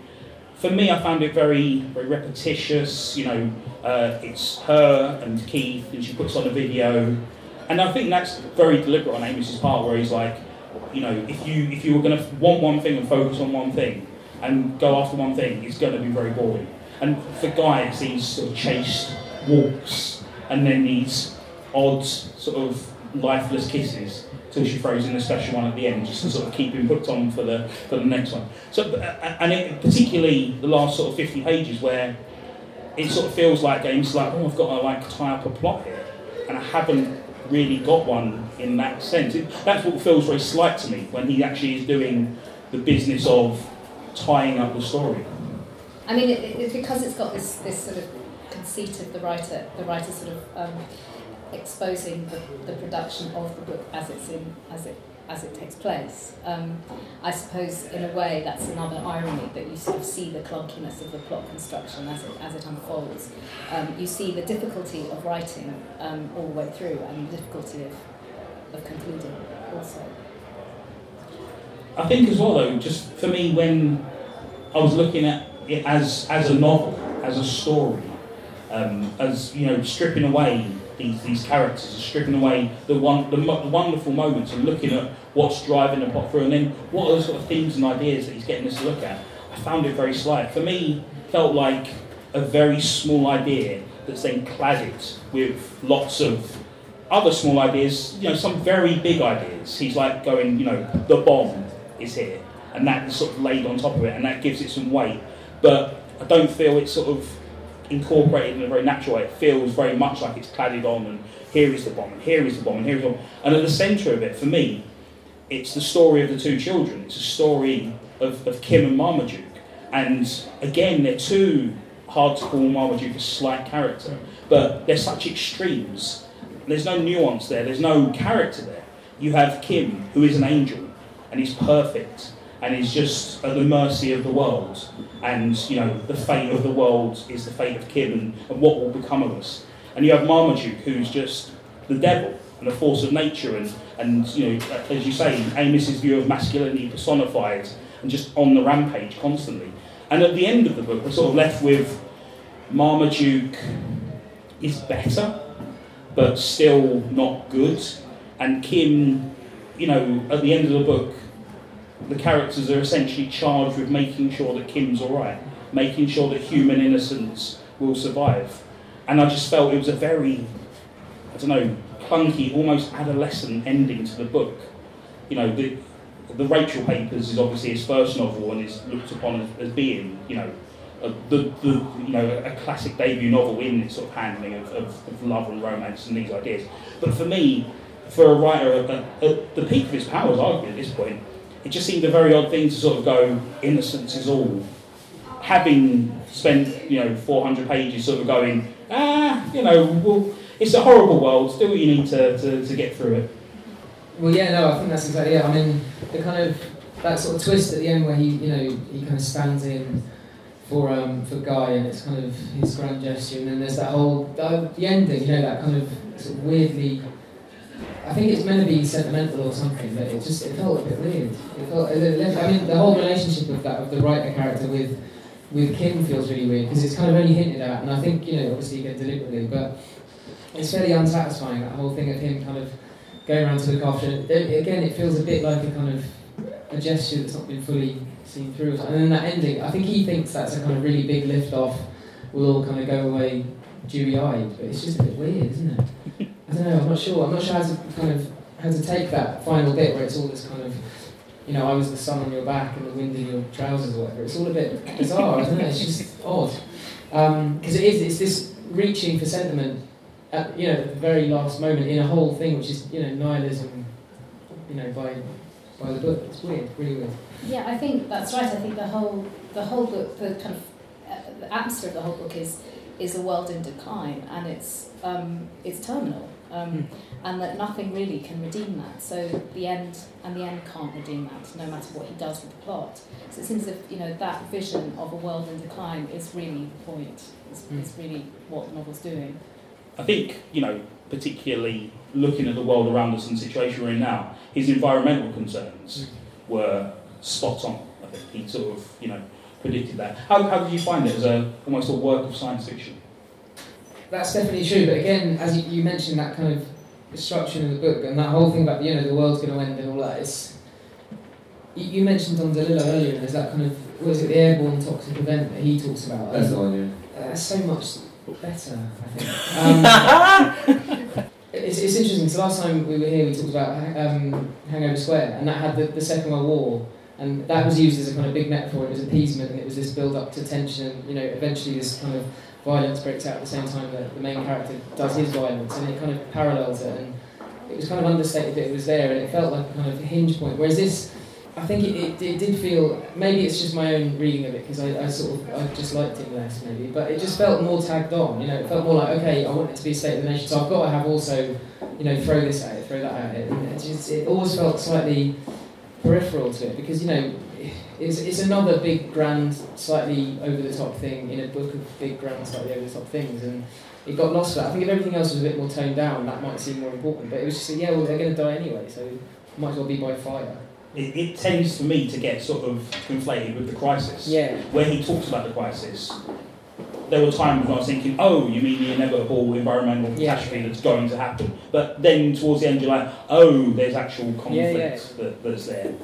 For me, I found it very very repetitious. You know, uh, it's her and Keith, and she puts on a video, and I think that's very deliberate on Amis's part, where he's like, you know, if you if you were going to want one thing and focus on one thing and go after one thing, it's going to be very boring. And for Guy, it's these sort of chaste walks, and then these odd sort of lifeless kisses till she throws in a special one at the end, just to sort of keep him hooked on for the for the next one. So, and it, particularly the last sort of fifty pages where it sort of feels like games like, oh, I've got to like tie up a plot here, and I haven't really got one in that sense. It, that's what feels very slight to me when he actually is doing the business of tying up the story. I mean, it, it's because it's got this this sort of conceit of the writer, the writer sort of. Um, exposing the, the production of the book as it's in as it as it takes place. Um, I suppose in a way that's another irony that you sort of see the clunkiness of the plot construction as it as it unfolds. Um, you see the difficulty of writing um, all the way through and the difficulty of of concluding also. I think as well though, just for me when I was looking at it as as a novel, as a story, um, as you know, stripping away these, these characters, are stripping away the one the, the wonderful moments and looking at what's driving the plot through, and then what are the sort of themes and ideas that he's getting us to look at. I found it very slight. For me, felt like a very small idea that's then cladded with lots of other small ideas, you know, some very big ideas. He's like going, you know, the bomb is here, and that is sort of laid on top of it, and that gives it some weight. But I don't feel it's sort of incorporated in a very natural way. It feels very much like it's cladded on, and here is the bomb, and here is the bomb, and here is the bomb. And at the centre of it, for me, it's the story of the two children. It's a story of, of Kim and Marmaduke. And again, they're two hard to call Marmaduke a slight character, but they're such extremes. There's no nuance there, there's no character there. You have Kim, who is an angel, and he's perfect, and he's just at the mercy of the world. And you know, the fate of the world is the fate of Kim, and, and what will become of us. And you have Marmaduke, who's just the devil and the force of nature, and, and you know, as you say, Amis's view of masculinity personified and just on the rampage constantly. And at the end of the book, we're sort of left with Marmaduke is better, but still not good. And Kim, you know, at the end of the book, the characters are essentially charged with making sure that Kim's alright, making sure that human innocence will survive. And I just felt it was a very, I don't know, clunky, almost adolescent ending to the book. You know, the, the Rachel Papers is obviously his first novel and is looked upon as, as being, you know, a, the, the, you know, a classic debut novel in its sort of handling of, of, of love and romance and these ideas. But for me, for a writer at, at the peak of his powers, arguably at this point, it just seemed a very odd thing to sort of go, innocence is all. Having spent, you know, 400 pages sort of going, ah, you know, well, it's a horrible world, do what you need to, to, to get through it. Well, yeah, no, I think that's exactly it. I mean, the kind of, that sort of twist at the end where he, you know, he kind of stands in for um, for Guy and it's kind of his grand gesture and then there's that whole, the, the ending, you know, that kind of sort of weirdly I think it's meant to be sentimental or something, but it just it felt a bit weird. It felt, I mean, the whole relationship of that of the writer character with with Kim feels really weird because it's kind of only hinted at, and I think you know obviously again deliberately, but it's fairly unsatisfying that whole thing of him kind of going around to the. It. Again, it feels a bit like a kind of a gesture that's not been fully seen through. And then that ending, I think he thinks that's a kind of really big lift off. We'll all kind of go away dewy eyed, but it's just a bit weird, isn't it? I don't know. I'm not sure. I'm not sure how to kind of how to take that final bit where it's all this kind of, you know, I was the sun on your back and the wind in your trousers or whatever. It's all a bit bizarre, isn't it? It's just odd because um, it is. It's this reaching for sentiment at you know the very last moment in a whole thing, which is you know nihilism, you know by by the book. It's weird, really weird. Yeah, I think that's right. I think the whole the whole book, the kind of uh, the atmosphere of the whole book is is a world in decline, and it's um, it's terminal um, Hmm. and that nothing really can redeem that. So the end and the end can't redeem that, no matter what he does with the plot. So it seems as if you know that vision of a world in decline is really the point. It's, Hmm. it's really what the novel's doing. I think, you know, particularly looking at the world around us and the situation we're in now, his environmental concerns were spot on. I think he sort of, you know, predicted that. How, how did you find it as a almost a work of science fiction? That's definitely true, but again, as you, you mentioned, that kind of destruction in the book and that whole thing about you know the world's going to end and all that. It's you, you mentioned Don DeLillo earlier. and There's that kind of what is it, the airborne toxic event that he talks about. That's the one, yeah. uh, that's so much better, I think. Um, it's, it's interesting. So last time we were here, we talked about um, Hangover Square, and that had the, the Second World War, and that was used as a kind of big metaphor. It was appeasement, and it was this build up to tension. You know, eventually this kind of violence breaks out at the same time that the main character does his violence, and it kind of parallels it. And it was kind of understated that it was there, and it felt like a kind of hinge point. Whereas this, I think it, it, it did feel maybe it's just my own reading of it because I, I sort of I just liked it less maybe, but it just felt more tagged on. You know, it felt more like okay, I want it to be a state of the nation, so I've got to have also, you know, throw this at it, throw that at it. And it just it always felt slightly peripheral to it because you know. It's, it's another big, grand, slightly over the top thing in a book of big, grand, slightly over the top things, and it got lost for that. I think if everything else was a bit more toned down, that might seem more important. But it was just, yeah, well, they're going to die anyway, so might as well be by fire. It, it tends for me to get sort of conflated with the crisis. Yeah. Where he talks about the crisis, there were times when I was thinking, oh, you mean the inevitable environmental Yeah. catastrophe that's going to happen. But then towards the end, you're like, oh, there's actual conflict Yeah, yeah. That, that's there.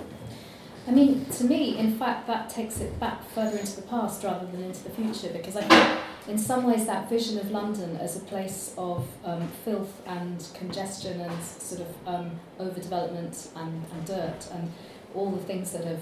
I mean, to me, in fact, that takes it back further into the past rather than into the future because I think, in some ways, that vision of London as a place of um, filth and congestion and sort of um, overdevelopment and, and dirt and all the things that have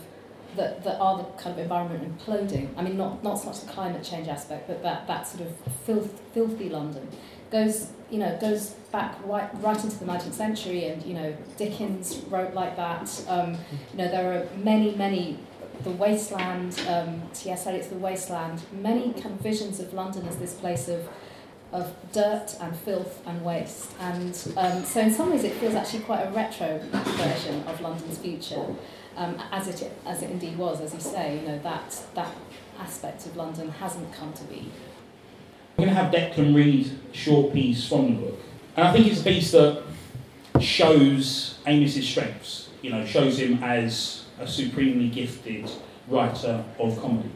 that, that are the kind of environment imploding. I mean, not not so much the climate change aspect, but that, that sort of filth, filthy London goes you know goes back right right into the 19th century and you know Dickens wrote like that um, you know there are many many the wasteland um, T.S. Eliot's The Wasteland many kind of visions of London as this place of of dirt and filth and waste and um, so in some ways it feels actually quite a retro version of London's future um, as it as it indeed was as you say you know that that aspect of London hasn't come to be We're going to have Declan read a short piece from the book. And I think it's a piece that shows Amis's strengths, you know, shows him as a supremely gifted writer of comedy.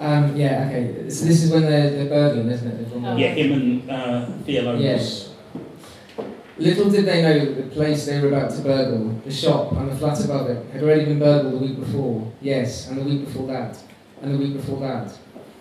Um, yeah, okay. So this is when they're, they're burgling, isn't it? Oh. Yeah, him and uh. Yes. Little did they know that the place they were about to burgle, the shop and the flat above it, had already been burgled the week before. Yes, and the week before that, and the week before that.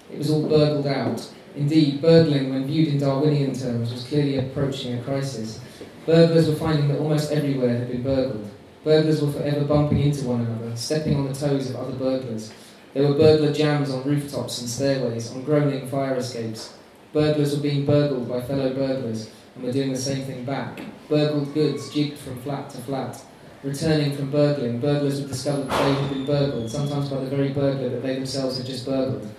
It was all burgled out. Indeed, burgling, when viewed in Darwinian terms, was clearly approaching a crisis. Burglars were finding that almost everywhere had been burgled. Burglars were forever bumping into one another, stepping on the toes of other burglars. There were burglar jams on rooftops and stairways, on groaning fire escapes. Burglars were being burgled by fellow burglars, and were doing the same thing back. Burgled goods jigged from flat to flat. Returning from burgling, burglars would discover that they had been burgled, sometimes by the very burglar that they themselves had just burgled.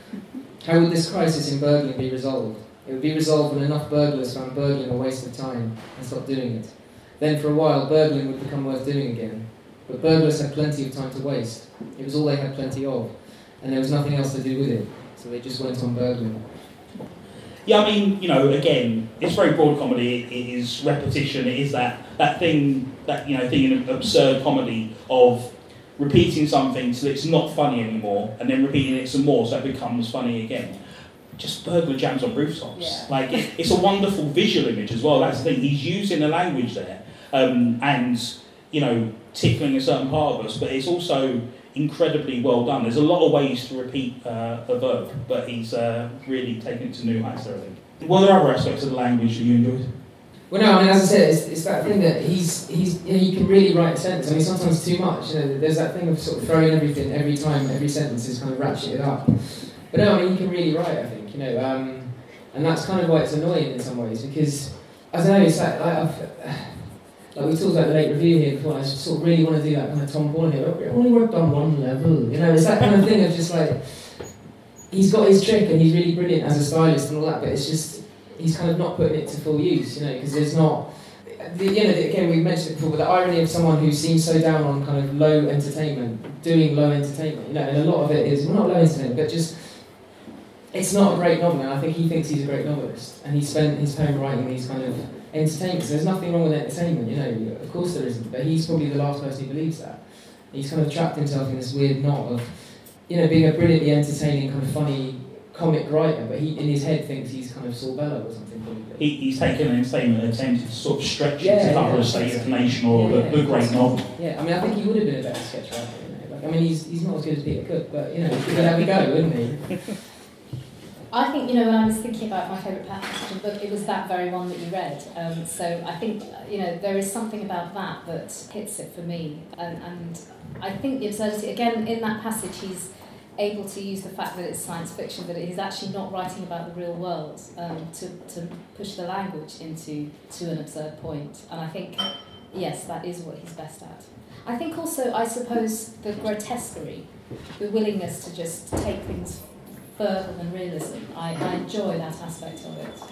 How would this crisis in burgling be resolved? It would be resolved when enough burglars found burgling a waste of time and stopped doing it. Then, for a while, burgling would become worth doing again. But burglars had plenty of time to waste. It was all they had plenty of, and there was nothing else to do with it, so they just went on burgling. Yeah, I mean, you know, again, it's very broad comedy. It, is repetition. It is that, that thing, that you know, thing in absurd comedy of repeating something till it's not funny anymore, and then repeating it some more so it becomes funny again. Just burglar jams on rooftops. Yeah. Like it, it's a wonderful visual image as well. That's the thing. He's using the language there, um, and you know, tickling a certain part of us, but it's also incredibly well done. There's a lot of ways to repeat uh, a verb, but he's uh, really taken it to new heights there, I think. Were there other aspects of the language that you enjoyed? Well, no, I mean, as I said, it's, it's that thing that he's, he's he can really write a sentence. I mean, sometimes too much. You know, there's that thing of sort of throwing everything every time, every sentence is kind of ratcheted up. But no, I mean, he can really write. I think you know, um, and that's kind of why it's annoying in some ways because as I don't know. It's like, like, like we talked about the late review here before. I sort of really want to do that kind of Tom Paulin here. I only worked on one level. You know, it's that kind of thing of just like he's got his trick and he's really brilliant as a stylist and all that, but it's just he's kind of not putting it to full use, you know, because there's not. the, you know, again, we mentioned it before, but the irony of someone who seems so down on kind of low entertainment, doing low entertainment, you know, and a lot of it is, well, not low entertainment, but just, it's not a great novel, and I think he thinks he's a great novelist, and he spent his time writing these kind of entertainments. There's nothing wrong with entertainment, you know, of course there isn't, but he's probably the last person who believes that. He's kind of trapped himself in this weird knot of, you know, being a brilliantly entertaining, kind of funny comic writer, but he in his head thinks he's kind of Saul Bellow or something. Probably. He, he's taken an entertainment and attempted to sort of stretch Yeah, it to cover yeah, a state yeah. of the nation or Yeah, the, the great novel. Yeah, I mean, I think he would have been a better sketch writer. You know? like, I mean, he's, he's not as good as Peter Cook, but you know, he could have a go, wouldn't he? I think, you know, when I was thinking about my favourite passage in the book, it was that very one that you read. Um, so I think, you know, there is something about that that hits it for me. And, and I think the absurdity, again, in that passage, he's able to use the fact that it's science fiction, that he's actually not writing about the real world um, to, to push the language into to an absurd point. And I think, yes, that is what he's best at. I think also, I suppose, the grotesquerie, the willingness to just take things further than realism. I, I enjoy that aspect of it.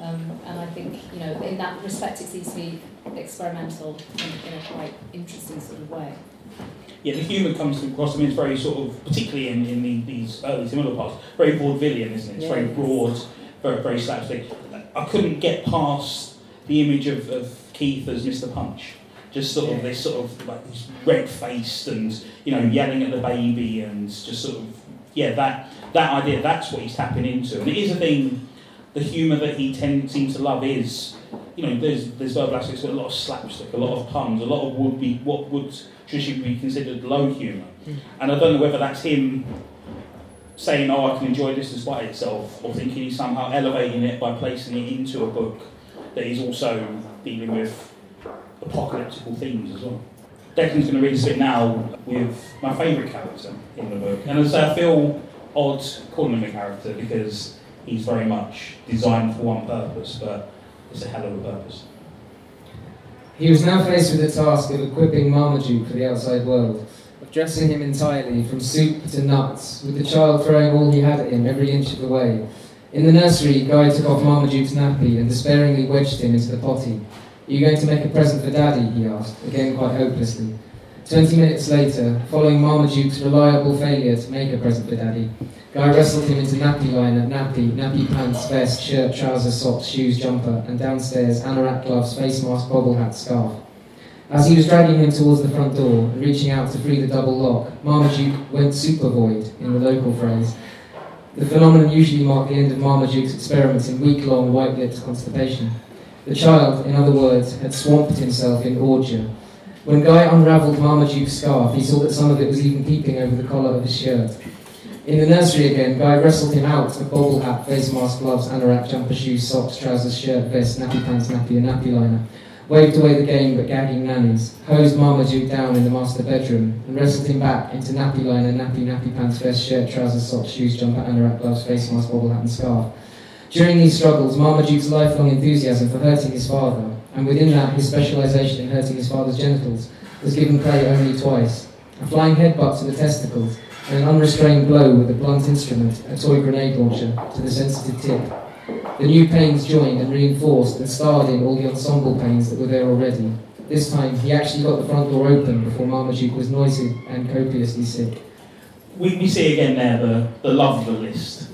Um, and I think, you know, in that respect, it seems to be experimental in, in a quite interesting sort of way. Yeah, the humour comes across. I mean, it's very sort of, particularly in, in the, these early to middle parts, very vaudevillian, isn't it? It's very broad, very very slapstick. I couldn't get past the image of, of Keith as Mr. Punch. Just sort of Yeah. this sort of like this red faced and you know yelling at the baby and just sort of yeah that that idea that's what he's tapping into and it is a thing. The humour that he tend, seems to love is you know there's there's verbal aspects, a lot of slapstick, a lot of puns, a lot of would be what would traditionally be considered low humour. Mm. And I don't know whether that's him saying, oh, I can enjoy this despite itself, or thinking he's somehow elevating it by placing it into a book that is also dealing with apocalyptical themes as well. Declan's going to read a bit now with my favourite character in the book. And as I say, I feel odd calling him a character because he's very much designed for one purpose, but it's a hell of a purpose. He was now faced with the task of equipping Marmaduke for the outside world, of dressing him entirely, from soup to nuts, with the child throwing all he had at him every inch of the way. In the nursery, Guy took off Marmaduke's nappy and despairingly wedged him into the potty. Are you going to make a present for Daddy? he asked, again quite hopelessly. Twenty minutes later, following Marmaduke's reliable failure to make a present for Daddy, Guy wrestled him into nappy liner, nappy, nappy pants, vest, shirt, trousers, socks, shoes, jumper, and downstairs, anorak gloves, face mask, bobble hat, scarf. As he was dragging him towards the front door and reaching out to free the double lock, Marmaduke went super void, in the local phrase. The phenomenon usually marked the end of Marmaduke's experiments in week-long white-lipped constipation. The child, in other words, had swamped himself in ordure. When Guy unravelled Marmaduke's scarf, he saw that some of it was even peeping over the collar of his shirt. In the nursery again, Guy wrestled him out of bobble hat, face mask, gloves, anorak, jumper, shoes, socks, trousers, shirt, vest, nappy pants, nappy, and nappy liner. Waved away the game but gagging nannies, hosed Marmaduke down in the master bedroom, and wrestled him back into nappy liner, nappy, nappy pants, vest, shirt, trousers, socks, shoes, jumper, anorak, gloves, face mask, bobble hat, and scarf. During these struggles, Marmaduke's lifelong enthusiasm for hurting his father, and within that his specialisation in hurting his father's genitals, was given play only twice. A flying headbutt to the testicles, and an unrestrained blow with a blunt instrument, a toy grenade launcher, to the sensitive tip. The new pains joined and reinforced and starred in all the ensemble pains that were there already. This time, he actually got the front door open before Marmaduke was noisy and copiously sick. We, we see again there the, the love of the list.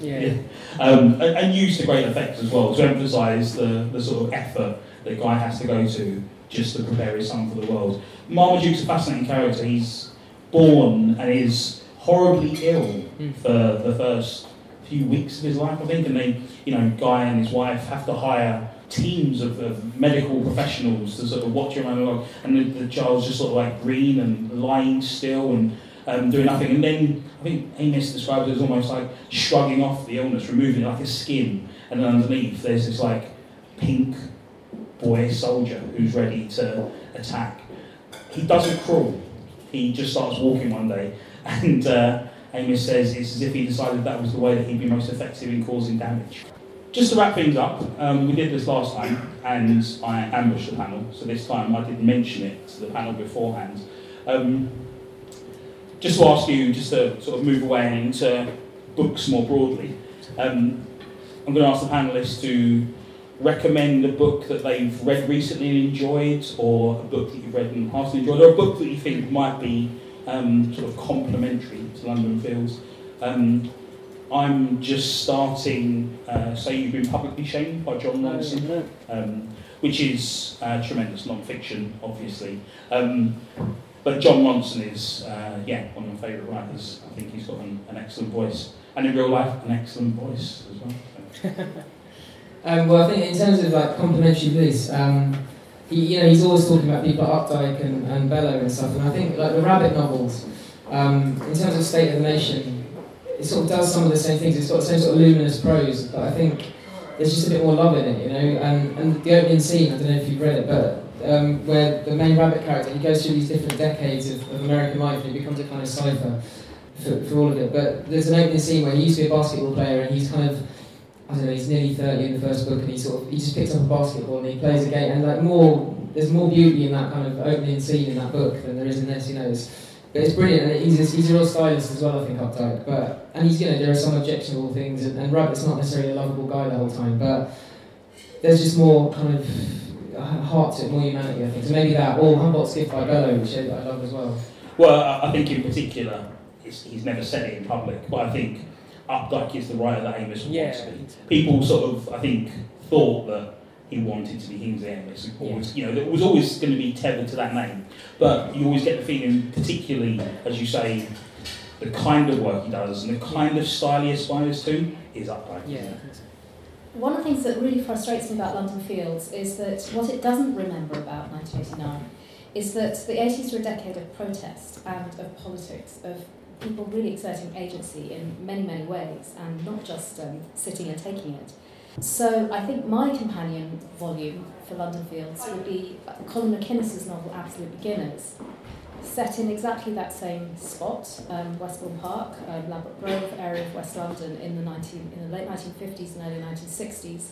Um, and, and used to great effect as well to emphasise the, the sort of effort that Guy has to go to just to prepare his son for the world. Marmaduke's a fascinating character. He's born and is horribly ill Mm. for the first few weeks of his life, I think, and they, you know, Guy and his wife have to hire teams of, of medical professionals to sort of watch him and, and the, the child's just sort of like green and lying still and um, doing nothing. And then I think Amis described it as almost like shrugging off the illness, removing it like a skin, and then underneath there's this like pink boy soldier who's ready to attack. He doesn't crawl. He just starts walking one day, and uh, Amis says it's as if he decided that was the way that he'd be most effective in causing damage. Just to wrap things up, um, we did this last time, and I ambushed the panel. So this time I didn't mention it to the panel beforehand. Um, just to ask you, just to sort of move away into books more broadly, um, I'm going to ask the panelists to recommend a book that they've read recently and enjoyed, or a book that you've read in the past and enjoyed, or a book that you think might be um, sort of complementary to London Fields. Um, I'm just starting uh, So You've Been Publicly Shamed by Jon Ronson, um, which is uh, tremendous non-fiction, obviously. Um, but Jon Ronson is, uh, yeah, one of my favourite writers. I think he's got an, an, excellent voice, and in real life, an excellent voice as well. So. um, well, I think in terms of like complementary bliss, um, he, you know, he's always talking about people like Updike and, and Bellow and stuff, and I think like the Rabbit novels, um, in terms of State of the Nation, it sort of does some of the same things. It's got the same sort of luminous prose, but I think there's just a bit more love in it, you know. And, and the opening scene, I don't know if you've read it, but um, where the main rabbit character he goes through these different decades of, of American life and he becomes a kind of cipher for, for all of it. But there's an opening scene where he used to be a basketball player and he's kind of I don't know, he's nearly 30 in the first book and he sort of he just picks up a basketball and he plays a game and like more there's more beauty in that kind of opening scene in that book than there is in this, you know. It's, but it's brilliant, and he's a, he's a real stylist as well, I think, Updike. But and he's you know there are some objectionable things, and, and Rabbit's not necessarily a lovable guy the whole time, but there's just more kind of uh, heart to it, more humanity, I think. So maybe that, or Humboldt's gift by Bellow, which I, I love as well. Well, I think in particular, he's never said it in public, but I think Updike is the writer that Amis wants yeah. to be. People sort of, I think, thought that he wanted to be Kingsley Amis. Always, you know, it was always going to be tethered to that name. But you always get the feeling, particularly as you say, the kind of work he does and the kind of style he aspires to is Updike. Yeah. One of the things that really frustrates me about London Fields is that what it doesn't remember about 1989 is that the 80s were a decade of protest and of politics, of people really exerting agency in many, many ways, and not just um, sitting and taking it. So I think my companion volume for London Fields would be Colin MacInnes's novel Absolute Beginners, set in exactly that same spot, um, Westbourne Park, um, Ladbroke Grove area of West London in the, 19, in the late 1950s and early 1960s,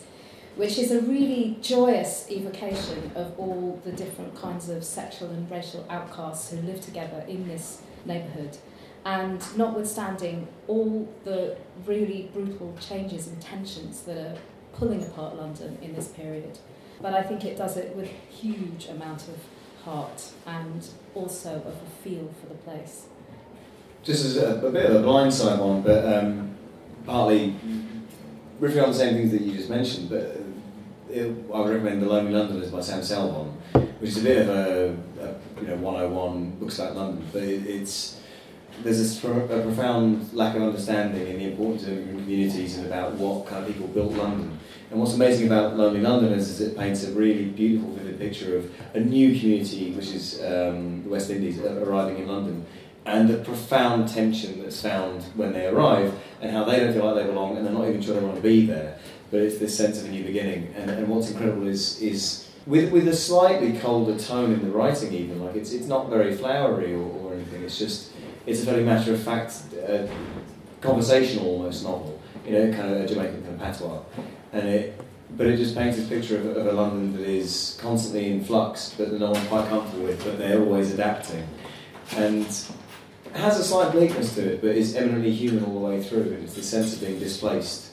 which is a really joyous evocation of all the different kinds of sexual and racial outcasts who live together in this neighbourhood. And notwithstanding all the really brutal changes and tensions that are pulling apart London in this period, but I think it does it with huge amount of heart and also of a feel for the place. Just as a, a bit of a blindside one, but um, partly riffing on the same things that you just mentioned, but uh, it, I would recommend The Lonely Londoners by Sam Selvon, which is a bit of a, a you know 101 books about London, but it, it's there's a, a, profound lack of understanding in the importance of communities and about what kind of people built London. And what's amazing about Lonely Londoners is it paints a really beautiful, vivid picture of a new community, which is um, the West Indies, uh, arriving in London, and the profound tension that's found when they arrive, and how they don't feel like they belong, and they're not even sure they want to be there. But it's this sense of a new beginning. And, and what's incredible is is with with a slightly colder tone in the writing, even like it's it's not very flowery or, or anything. It's just it's a very matter of fact, uh, conversational almost novel. You know, kind of a Jamaican kind of patois and it, but it just paints a picture of, of, a London that is constantly in flux, but that no one's quite comfortable with, but they're always adapting, and it has a slight bleakness to it, but is eminently human all the way through. And it's the sense of being displaced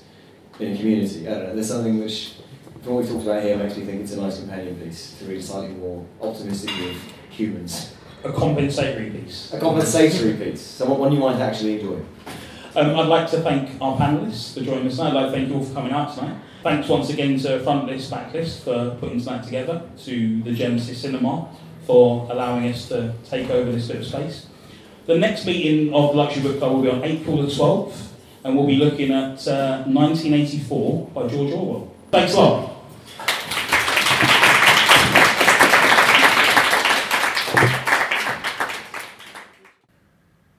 in a community. I don't know. There's something which, from what we talked about here, makes me think it's a nice companion piece to read slightly more optimistically of humans. A compensatory piece. A compensatory piece. So what one you might actually enjoy. Um, I'd like to thank our panellists for joining us tonight. I'd like to thank you all for coming out tonight. Thanks once again to Frontlist Backlist for putting tonight together, to the Genesis Cinema for allowing us to take over this bit of space. The next meeting of the Luxury Book Club will be on April the 12th, and we'll be looking at uh, 1984 by George Orwell. Thanks a lot.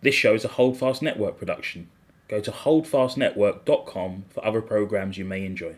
This show is a Holdfast Network production. Go to holdfastnetwork.com for other programs you may enjoy.